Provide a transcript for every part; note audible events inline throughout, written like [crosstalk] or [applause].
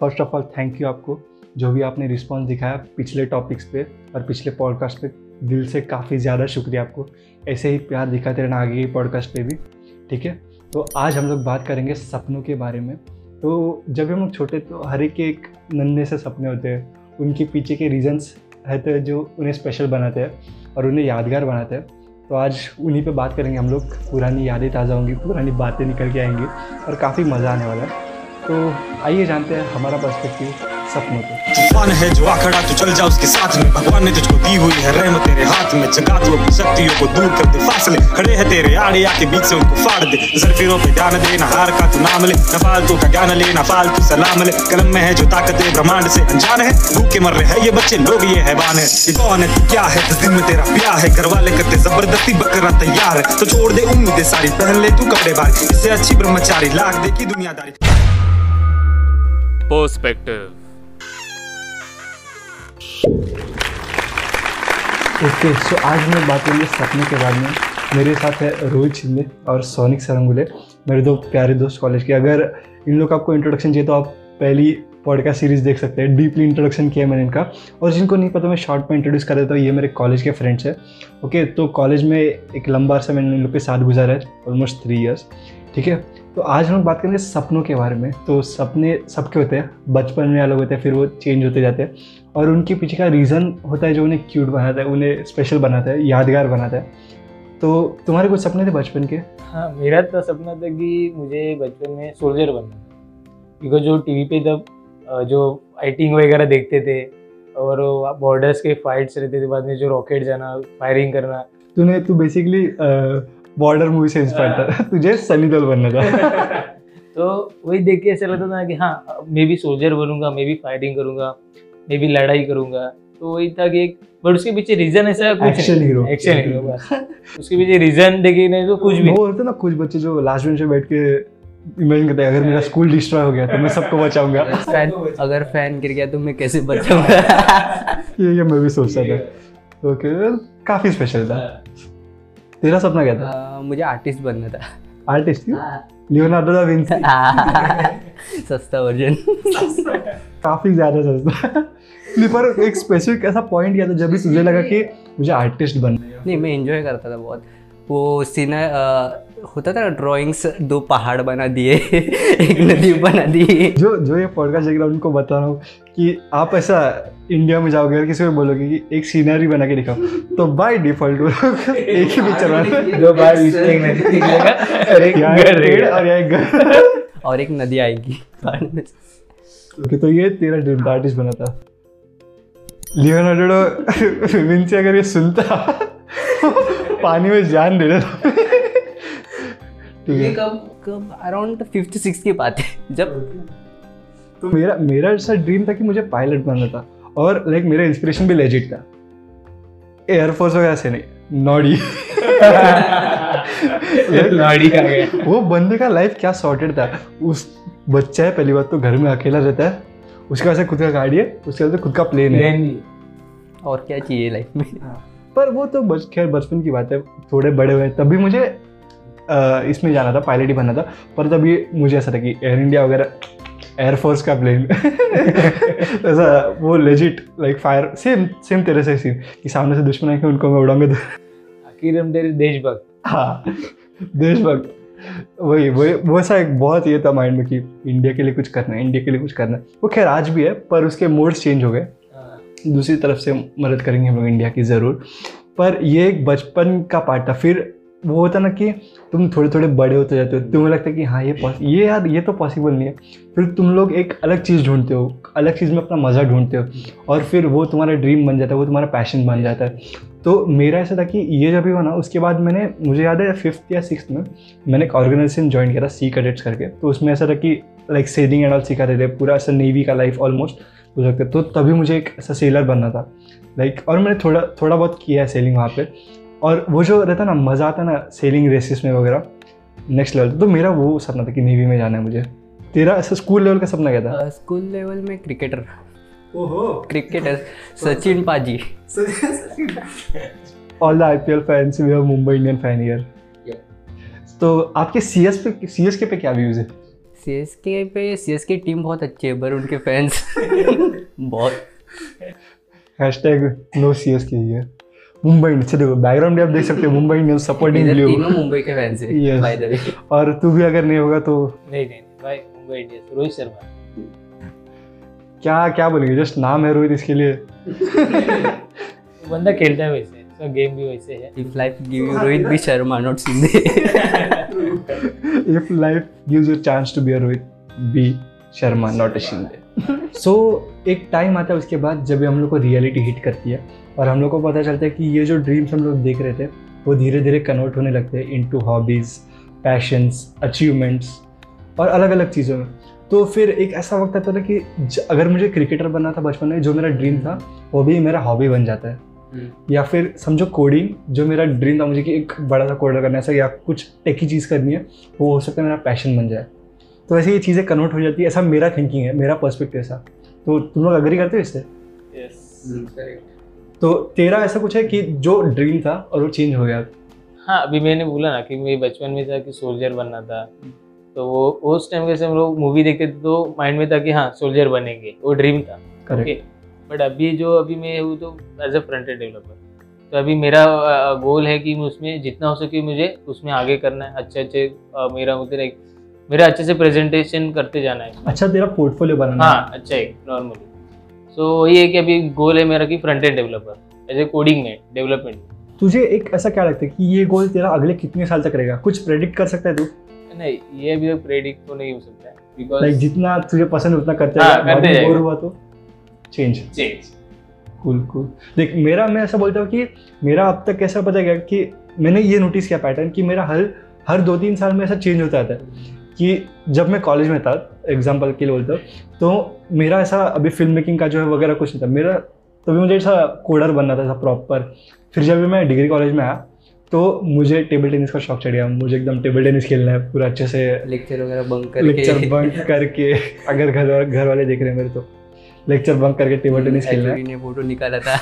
First of all thank you आपको, जो भी आपने रिस्पॉन्स दिखाया पिछले टॉपिक्स पे और पिछले पॉडकास्ट पे, दिल से काफ़ी ज़्यादा शुक्रिया आपको। ऐसे ही प्यार दिखाते रहना आगे के पॉडकास्ट पे भी, ठीक है? तो आज हम लोग बात करेंगे सपनों के बारे में। तो जब हम लोग छोटे तो हर एक के एक नन्हे से सपने होते हैं। उनके पीछे के रीजंस रहते हैं जो उन्हें स्पेशल बनाते हैं और उन्हें यादगार बनाते हैं। तो आज उन्हीं पे बात करेंगे हम लोग। पुरानी यादें ताज़ा होंगी, पुरानी बातें निकल के आएँगी और काफ़ी मज़ा आने वाला है। तो आइए जानते हैं हमारा पर्सपेक्टिव सपनों पे तूफ़ान है जो आखड़ा तो चल जा उसके साथ में। भगवान ने तुझको दी हुई है रहमत तेरे हाथ में। जगा तू अपनी शक्तियों को दूर कर दे फासले खड़े हैं तेरे आड़े, आके बीच से उनको फाड़ दे। जरफिरों पे ध्यान दे, ना हार का तू नाम ले। ना फालतू का ज्ञान ले, ना फालतू सलाम ले। कलम में है जो ताकत है, ब्रह्मांड से अनजान है। भूखे मर रहे हैं ये बच्चे, लोग ये हैवान है। ये कौन है क्या है? दस दिन में तेरा ब्याह है घर वाले करते ज़बरदस्ती बकरा तैयार है। तो छोड़ दे उम्मीदें सारी, पहन ले तू कपड़े भारी इससे अच्छी ब्रह्मचारी, लाख दे की दुनियादारी। Perspective. ओके सो आज लोग बात करेंगे सपने के बारे में। मेरे साथ है रोहित शिंदे और सोनिक सरंगुले, मेरे दो प्यारे दोस्त कॉलेज के। अगर इन लोग का आपको इंट्रोडक्शन चाहिए तो आप पहली पॉडकास्ट सीरीज़ देख सकते हैं। डीपली इंट्रोडक्शन किया मैंने इनका। और जिनको नहीं पता, मैं शॉर्ट में इंट्रोड्यूस कर देता हूँ। ये मेरे कॉलेज के फ्रेंड्स हैं। ओके तो कॉलेज में एक लंबा अर्सा मैंने इन लोग के साथ गुजारा है ऑलमोस्ट थ्री ईयर्स ठीक है? तो आज हम बात करेंगे सपनों के बारे में। तो सपने सबके होते हैं बचपन में अलग होते हैं फिर वो चेंज होते जाते हैं। और उनके पीछे का रीज़न होता है जो उन्हें क्यूट बनाता है उन्हें स्पेशल बनाता है यादगार बनाता है। तो तुम्हारे कुछ सपने थे बचपन के? हाँ मेरा तो सपना था कि मुझे बचपन में सोल्जर बनना था। बिकॉज़ जो टीवी पे तब अ, जो फाइटिंग वगैरह देखते थे और बॉर्डर्स के फाइट्स रहते थे बाद में जो रॉकेट जाना फायरिंग करना। तूने तू बेसिकली बॉर्डर मूवी से इंस्पायर था। [laughs] तुझे सनी देओल बनना था। [laughs] तो वही देख के ऐसा लगता था कि हाँ मैं भी सोल्जर बनूँगा मैं भी फायरिंग करूँगा मैं भी लड़ाई करूँगा। तो वही था कि बट उसके पीछे रीजन ऐसा कुछ Action hero. एक्शन हीरो [laughs] बस। उसके पीछे रीजन देखे नहीं तो कुछ भी। वो होते ना कुछ बच्चे जो लास्ट बेंच पे बैठ के इमेजिन करते हैं अगर मेरा स्कूल डिस्ट्रॉय हो गया तो मैं सबको बचाऊँगा। फ़ैन अगर फ़ैन गिर गया तो मैं कैसे बचाऊँगा? ये ये मैं भी सोचता था। ओके काफ़ी स्पेशल था। तेरा सपना क्या था? आ, मुझे आर्टिस्ट बनना था। आर्टिस्ट क्यों लियोनार्डो दा विंसी सस्ता वर्जन काफ़ी ज़्यादा सस्ता। नहीं पर एक स्पेसिफिक ऐसा पॉइंट किया था जब भी तुझे लगा कि मुझे आर्टिस्ट बनना है। नहीं मैं एंजॉय करता था बहुत। वो सीन होता था ना ड्राइंग्स दो पहाड़ बना दिए एक नदी बना दी। जो जो ये पॉडकास्ट देख रहा हूँ उनको बता रहा हूँ कि आप ऐसा इंडिया में जाओगे और किसी को बोलोगे कि एक सीनरी बना के दिखाओ तो बाय डिफ़ॉल्ट वो लोग एक ही पिक्चर बनाते दो बार एक नदी और एक घर और एक घर। और एक नदी आएगी ओके तो ये तेरा ड्रीम आर्टिस्ट बना था। लियोनार्डो विंसी अगर ये सुनता पानी में जान दे देता ठीक ये है कब? कब? अराउंड फिफ्थ सिक्स की बात है जब तो मेरा मेरा ऐसा ड्रीम था कि मुझे पायलट बनना था और लाइक मेरा इंस्पिरेशन भी लेजिट था। एयरफोर्स वगैरह से नहीं नॉडी [laughs] आ गया। [laughs] वो बंदे का लाइफ क्या सॉर्टेड था? उस बच्चा है पहली बात तो घर में अकेला रहता है। उसके पास खुद का गाड़ी है उसके पास खुद का प्लेन है। और क्या चाहिए लाइफ में? पर वो तो बच खैर बचपन की बात है थोड़े बड़े हुए तभी मुझे अ, इसमें जाना था पायलट ही बनना था। पर तभी मुझे ऐसा था कि एयर इंडिया वगैरह एयरफोर्स का प्लेन [laughs] ऐसा वो legit like fire same same तेरे से सीन कि सामने से दुश्मन आएँगे उनको मैं उड़ाऊँगा तो। आखिर हम तेरे देशभक्त। हाँ देशभक्त। वही वही वो ऐसा एक बहुत ये था माइंड में कि इंडिया के लिए कुछ करना है इंडिया के लिए कुछ करना है। वो खैर आज भी है पर उसके मोड्स चेंज हो गए। दूसरी तरफ़ से मदद करेंगे हम लोग इंडिया की ज़रूर। पर ये एक बचपन का पार्ट था। फिर वो होता ना कि तुम थोड़े थोड़े बड़े होते जाते हो, तुम्हें लगता है कि हाँ ये ये यार, ये तो पॉसिबल नहीं है। फिर तुम लोग एक अलग चीज़ ढूंढते हो, अलग चीज़ में अपना मज़ा ढूंढते हो और फिर वो तुम्हारा ड्रीम बन जाता है, वो तुम्हारा पैशन बन जाता है। तो मेरा ऐसा था कि ये जब भी हुआ ना, उसके बाद मैंने, मुझे याद है फिफ्थ या सिक्स में मैंने एक ऑर्गेनाइजेशन ज्वाइन किया था सी कैडेट्स करके। तो उसमें ऐसा था कि लाइक सेलिंग एंड ऑल सिखाते थे, पूरा ऐसा नेवी का लाइफ ऑलमोस्ट हो सकता है। तो तभी मुझे एक ऐसा सेलर बनना था। लाइक और मैंने थोड़ा थोड़ा बहुत किया है सेलिंग वहाँ पे। और वो जो रहता ना मज़ा आता ना सेलिंग रेसिस में वगैरह नेक्स्ट लेवल तो मेरा वो सपना था कि नेवी में जाना है मुझे। तेरा ऐसा स्कूल लेवल का सपना क्या था? स्कूल लेवल में क्रिकेटर ओहो। क्रिकेटर सचिन पाजी। All the IPL fans we have Mumbai Indian fan year तो आपके सी एस पे सी एस के पे क्या व्यूज़ है? सी एस के पे सी एस के टीम बहुत अच्छी है पर उनके फैंस [laughs] बहुत। Hash tag no C S K है मुंबई इंडियंस देखो बैकग्राउंड आप देख सकते हो Mumbai Indians supporting blue Mumbai के फैंस है Yes. बाय द वे और तू भी अगर नहीं होगा तो नहीं नहीं भाई मुंबई इंडियंस रोहित शर्मा। क्या क्या बोलेंगे? जस्ट नाम है रोहित इसके लिए। [laughs] बंदा खेलता है वैसे उसका गेम भी वैसे है। If life give you Rohit be Sharma not Shinde if life gives you a chance to be a Rohit, be Sharma not a Shinde so एक टाइम आता है उसके बाद जब हम लोग को रियलिटी हिट करती है और हम लोग को पता चलता है कि ये जो ड्रीम्स हम लोग देख रहे थे वो धीरे धीरे कन्वर्ट होने लगते हैं इनटू हॉबीज़ पैशंस अचीवमेंट्स और अलग अलग चीज़ों में। तो फिर एक ऐसा वक्त आता था कि अगर मुझे क्रिकेटर बनना था बचपन में जो मेरा ड्रीम था वो भी मेरा हॉबी बन जाता है। या फिर समझो कोडिंग जो मेरा ड्रीम था मुझे कि एक बड़ा सा कोडर करना है ऐसा या कुछ टेकी चीज़ करनी है वो हो सकता है मेरा पैशन बन जाए। तो वैसे ये चीज़ें कन्वर्ट हो जाती है ऐसा मेरा थिंकिंग है मेरा पर्सपेक्टिव ऐसा। तो तुम लोग अग्री करते हो इससे? तो तेरा ऐसा कुछ है कि जो ड्रीम था और वो चेंज हो गया? हाँ अभी मैंने बोला ना कि मेरे बचपन में था कि सोल्जर बनना था। तो वो उस टाइम कैसे हम लोग मूवी देखते थे तो माइंड में था कि हाँ सोल्जर बनेंगे। वो ड्रीम था। करेक्ट बट अभी जो अभी मैं हूँ तो as a front end developer तो अभी मेरा गोल है कि मैं उसमें जितना हो सके मुझे उसमें आगे करना है। अच्छे अच्छे मेरा मतलब एक मेरा अच्छे से प्रेजेंटेशन करते जाना है। अच्छा तेरा पोर्टफोलियो बनाना हाँ। अच्छा है नॉर्मली सो वही है कि अभी गोल है मेरा कि front end developer as a coding में डेवलपमेंट तुझे एक ऐसा क्या लगता है कि ये गोल तेरा अगले कितने साल तक रहेगा? कुछ प्रेडिक्ट कर सकता है तू? नहीं ये अभी तक प्रेडिक्ट तो नहीं हो सकता है लाइक बिकॉज़ जितना तुझे पसंद उतना करते हाँ, करते बोर हुआ तो चेंज चेंज कूल कूल देख मेरा मैं ऐसा बोलता हूँ कि मेरा अब तक कैसा पता गया कि मैंने ये नोटिस किया पैटर्न कि मेरा हर हर दो तीन साल में ऐसा चेंज होता रहता है। कि जब मैं कॉलेज में था एग्ज़ाम्पल के लिए बोलता तो मेरा ऐसा अभी फ़िल्म मेकिंग का जो है वगैरह कुछ नहीं था। मेरा तभी मुझे ऐसा कोडर बनना था ऐसा प्रॉपर फिर जब भी मैं डिग्री कॉलेज में आया तो मुझे टेबल टेनिस का शौक चढ़ गया। मुझे एकदम टेबल टेनिस खेलना है पूरा अच्छे से। लेक्चर वगैरह बंक लेक्चर बंक करके अगर घर घर वाले देख रहे हैं मेरे तो। लेक्चर बंक करके टेबल टेनिस खेलना है। ने फ़ोटो निकाला था।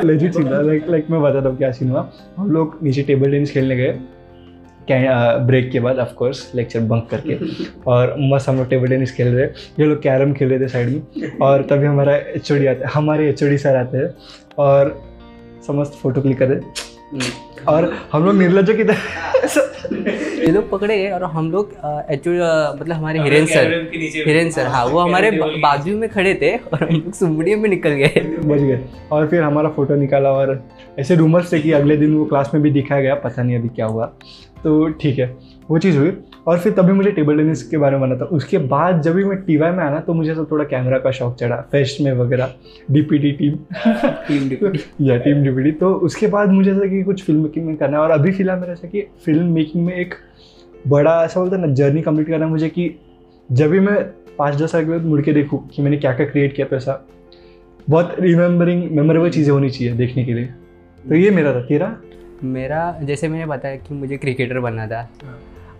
[laughs] लेजिट सीन था। लाइक लाइक मैं बताता हूँ क्या सीन हुआ। हम लोग नीचे टेबल टेनिस खेलने गए। ब्रेक के बाद ऑफ़ कोर्स लेक्चर बंक करके। [laughs] और मस्त हम लोग टेबल टेनिस खेल रहे ये लोग कैरम खेल रहे थे साइड में। और तभी हमारा एच आते हैं। हमारे एच ओ डी सर आते हैं। और समस्त फ़ोटो क्लिक कर रहे और हम लोग निर्लज की तरह [laughs] ये लोग पकड़े गए और हम लोग एच मतलब हमारे हिरेन सर हिरेन सर हाँ वो हमारे बाजू में खड़े थे और हम लोग सुमड़ियों में निकल गए। बच गए। और फिर हमारा फ़ोटो निकाला और ऐसे रूमर्स थे कि अगले दिन वो क्लास में भी दिखाया गया। पता नहीं अभी क्या हुआ। तो ठीक है वो चीज़ हुई। और फिर तभी मुझे टेबल टेनिस के बारे में बना था। उसके बाद जब भी मैं टी वाई में आना तो मुझे सब थोड़ा कैमरा का शौक चढ़ा फेस्ट में वगैरह डीपीटी टीम टीम डिप्टी या टीम डीपीटी तो उसके बाद मुझे ऐसा कि कुछ फ़िल्म मेकिंग में करना है। और अभी फ़िलहाल मेरा ऐसा कि फ़िल्म मेकिंग में एक बड़ा ऐसा बोलता है ना जर्नी कंप्लीट करना है मुझे कि जब भी मैं पाँच दस साल के बाद मुड़ के देखूँ कि मैंने क्या क्या क्रिएट किया तो ऐसा बहुत रिमेम्बरिंग मेमोरेबल चीज़ें होनी चाहिए देखने के लिए। तो ये मेरा था। तेरा? मेरा जैसे मैंने बताया कि मुझे क्रिकेटर बनना था।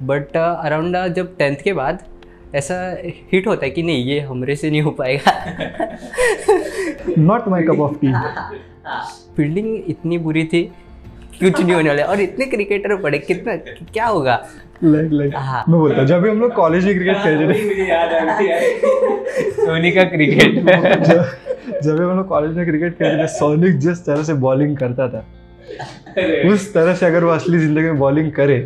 बट अराउंड uh, जब टेंथ के बाद ऐसा हिट होता है कि नहीं ये हमरे से नहीं हो पाएगा। Not my cup of tea fielding इतनी बुरी थी कुछ नहीं होने वाला। और इतने क्रिकेटर पड़े कितना क्या होगा? लाइक लाइक हाँ। मैं बोलता जब भी हम लोग कॉलेज में क्रिकेट आ गई सोनी का क्रिकेट जब जब भी हम लोग कॉलेज में क्रिकेट खेलते थे सोनी जिस तरह से बॉलिंग करता था उस तरह से अगर वो असली ज़िंदगी में बॉलिंग करे।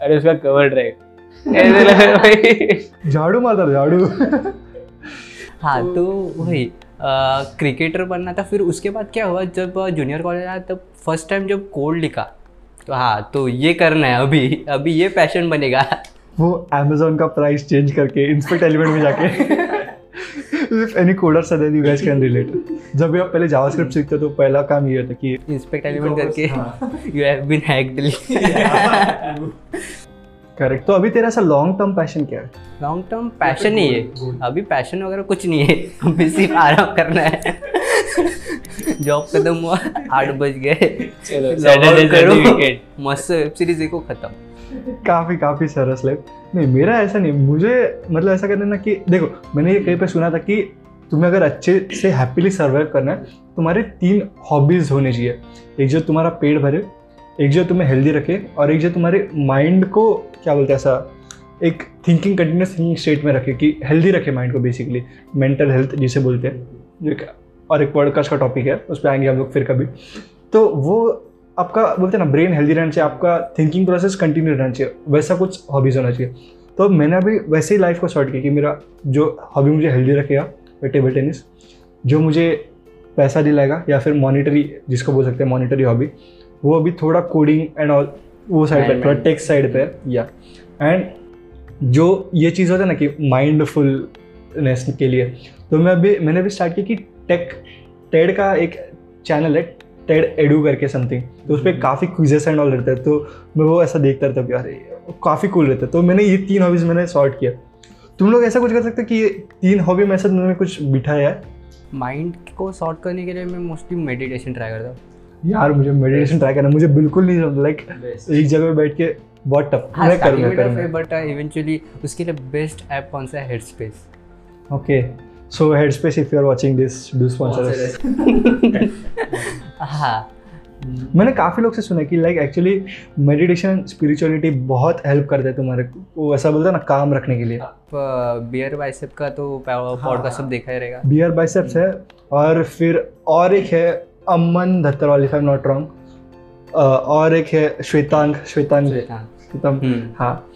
अरे उसका कवर ड्राइव ऐसे लग रहा भाई। झाड़ू मारता झाड़ू। हाँ तो वही क्रिकेटर बनना था फिर उसके बाद क्या हुआ जब जूनियर कॉलेज आया तब फ़र्स्ट टाइम जब कोड लिखा तो हाँ तो ये करना है अभी अभी ये पैशन बनेगा। वो अमेजोन का प्राइस चेंज करके इंस्पेक्ट एलिमेंट में जाके। [laughs] If any coder sir you guys can relate जब भी आप पहले जावास्क्रिप्ट सीखते तो पहला काम ये होता कि इंस्पेक्ट एलिमेंट करके you have been hacked correct तो अभी तेरा ऐसा लॉन्ग टर्म पैशन क्या है? लॉन्ग टर्म पैशन नहीं है। अभी पैशन वगैरह कुछ नहीं है। अभी सिर्फ़ आराम करना है। जॉब खत्म हुआ आठ बज गए। मस्त वेब सीरीज़ देखो खत्म। काफ़ी काफ़ी सरस लाइफ नहीं, मेरा ऐसा नहीं, मुझे मतलब ऐसा करना ना कि, देखो, मैंने ये कहीं पर सुना था कि तुम्हें अगर अच्छे से हैप्पीली सर्वाइव करना है, तुम्हारे तीन हॉबीज़ होने चाहिए। एक जो तुम्हारा पेट भरे, एक जो तुम्हें हेल्दी रखे, और एक जो तुम्हारे माइंड को, क्या बोलते हैं ऐसा, एक थिंकिंग कंटिन्यूस थिंकिंग स्टेट में रखे कि हेल्दी रखे माइंड को बेसिकली मेंटल हेल्थ जिसे बोलते हैं। जो और एक पॉडकास्ट का टॉपिक है, उस पर आएँगे हम लोग फिर कभी। तो वो आपका बोलते हैं ना ब्रेन हेल्दी रहना चाहिए आपका थिंकिंग प्रोसेस कंटिन्यू रहना चाहिए वैसा कुछ हॉबीज़ होना चाहिए। तो मैंने अभी वैसे ही लाइफ को शॉर्ट किया कि मेरा जो हॉबी मुझे हेल्दी रखेगा वो टेबल टेनिस जो मुझे पैसा दिलाएगा या फिर मॉनिटरी जिसको बोल सकते हैं मॉनिटरी हॉबी वो अभी थोड़ा कोडिंग एंड ऑल वो साइड पर थोड़ा टेक्स साइड पर या एंड जो ये चीज़ होता है ना कि माइंडफुलनेस के लिए तो मैं अभी मैंने अभी स्टार्ट किया कि टेक टेड का एक चैनल है टेड एडू करके समथिंग तो उस पर काफ़ी क्विजेस एंड ऑल रहता है तो मैं वो ऐसा देखता रहता हूँ कि अरे काफ़ी कूल रहता है। तो मैंने ये तीन हॉबीज़ मैंने सॉर्ट किया। तुम लोग ऐसा कुछ कर सकते हो कि ये तीन हॉबी में से तुमने कुछ बिठाया है? माइंड को सॉर्ट करने के लिए मैं मोस्टली मेडिटेशन ट्राई करता हूँ। यार मुझे मेडिटेशन ट्राई करना मुझे बिल्कुल नहीं लाइक एक जगह पे बैठ के बहुत टफ हाँ मैं करूँगा करूँगा बट इवेंचुअली उसके लिए बेस्ट ऐप कौन सा है? Head space okay so headspace if you are watching this do sponsor हाँ। मैंने काफ़ी लोग से सुना है कि लाइक एक्चुअली मेडिटेशन स्पिरिचुअलिटी बहुत हेल्प करता है तुम्हारे को वो ऐसा बोलता है ना काम रखने के लिए। आप बियर बाइसेप का तो पॉडकास्ट सब देखा ही रहेगा। बियर बाइसेप्स है और फिर और एक है Aman Dhattarwal if I am not wrong और एक है श्वेतांग श्वेतांग। श्वेतांग। हम्म। हाँ।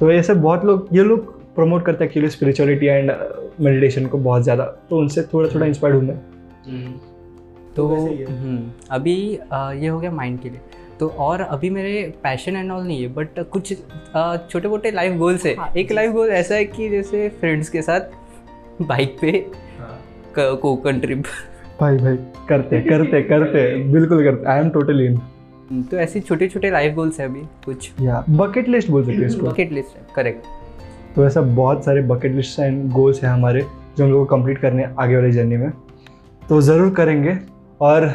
तो ऐसे बहुत लोग ये लोग प्रमोट करते हैं एक्चुअली स्पिरिचुअलिटी एंड मेडिटेशन को बहुत ज़्यादा। तो उनसे थोड़ा थोड़ा इंस्पायर्ड हूँ मैं। तो हम्म, अभी ये हो गया माइंड के लिए। तो और अभी मेरे पैशन एंड ऑल नहीं है बट कुछ छोटे मोटे लाइफ गोल्स है। एक लाइफ गोल ऐसा है कि जैसे फ्रेंड्स के साथ बाइक पे क- कोकन ट्रिप भाई भाई करते करते करते बिल्कुल करते। आई एम टोटली इन तो ऐसे छोटे छोटे लाइफ गोल्स है अभी कुछ। या बकेट लिस्ट बोल सकते हैं इसको। बकेट लिस्ट है करेक्ट तो ऐसा बहुत सारे बकेट लिस्ट एंड गोल्स हैं हमारे जो हम लोग को कंप्लीट करने आगे वाली जर्नी में। तो ज़रूर करेंगे। और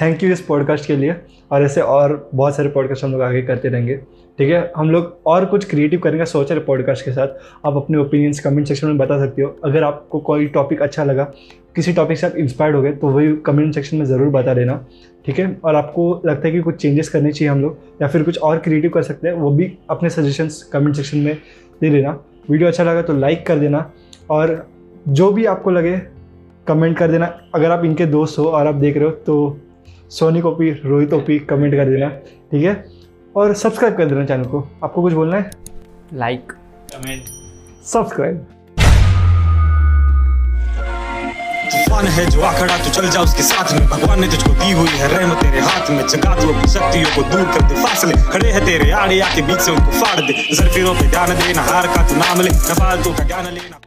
थैंक यू इस पॉडकास्ट के लिए। और ऐसे और बहुत सारे पॉडकास्ट हम लोग आगे करते रहेंगे। ठीक है? हम लोग और कुछ क्रिएटिव करेंगे, सोच रहे पॉडकास्ट के साथ। आप अपने ओपिनियंस कमेंट सेक्शन में बता सकते हो। अगर आपको कोई टॉपिक अच्छा लगा, किसी टॉपिक से आप इंस्पायर्ड हो गए तो वही कमेंट सेक्शन में ज़रूर बता देना। ठीक है? और आपको लगता है कि कुछ चेंजेस करने चाहिए हम लोग, या फिर कुछ और क्रिएटिव कर सकते हैं, वो भी अपने सजेशंस कमेंट सेक्शन में दे देना। वीडियो अच्छा लगा तो लाइक कर देना। और जो भी आपको लगे कमेंट कर देना। अगर आप इनके दोस्त हो और आप देख रहे हो तो Soni OP Rohit OP comment कर देना ठीक है? और सब्सक्राइब कर देना चैनल को। आपको कुछ बोलना है? लाइक कमेंट सब्सक्राइब तूफ़ान है जो आखड़ा तो चल जा उसके साथ में। भगवान ने तुझको दी हुई है रहमत तेरे हाथ में। जगा तू अपनी शक्तियों को दूर कर दे फासले खड़े हैं तेरे आड़े आके बीच से उनको फाड़ दे। जरफिरों पे ध्यान दे ना हार का तू नाम ले। न फालतू का ज्ञान लेना।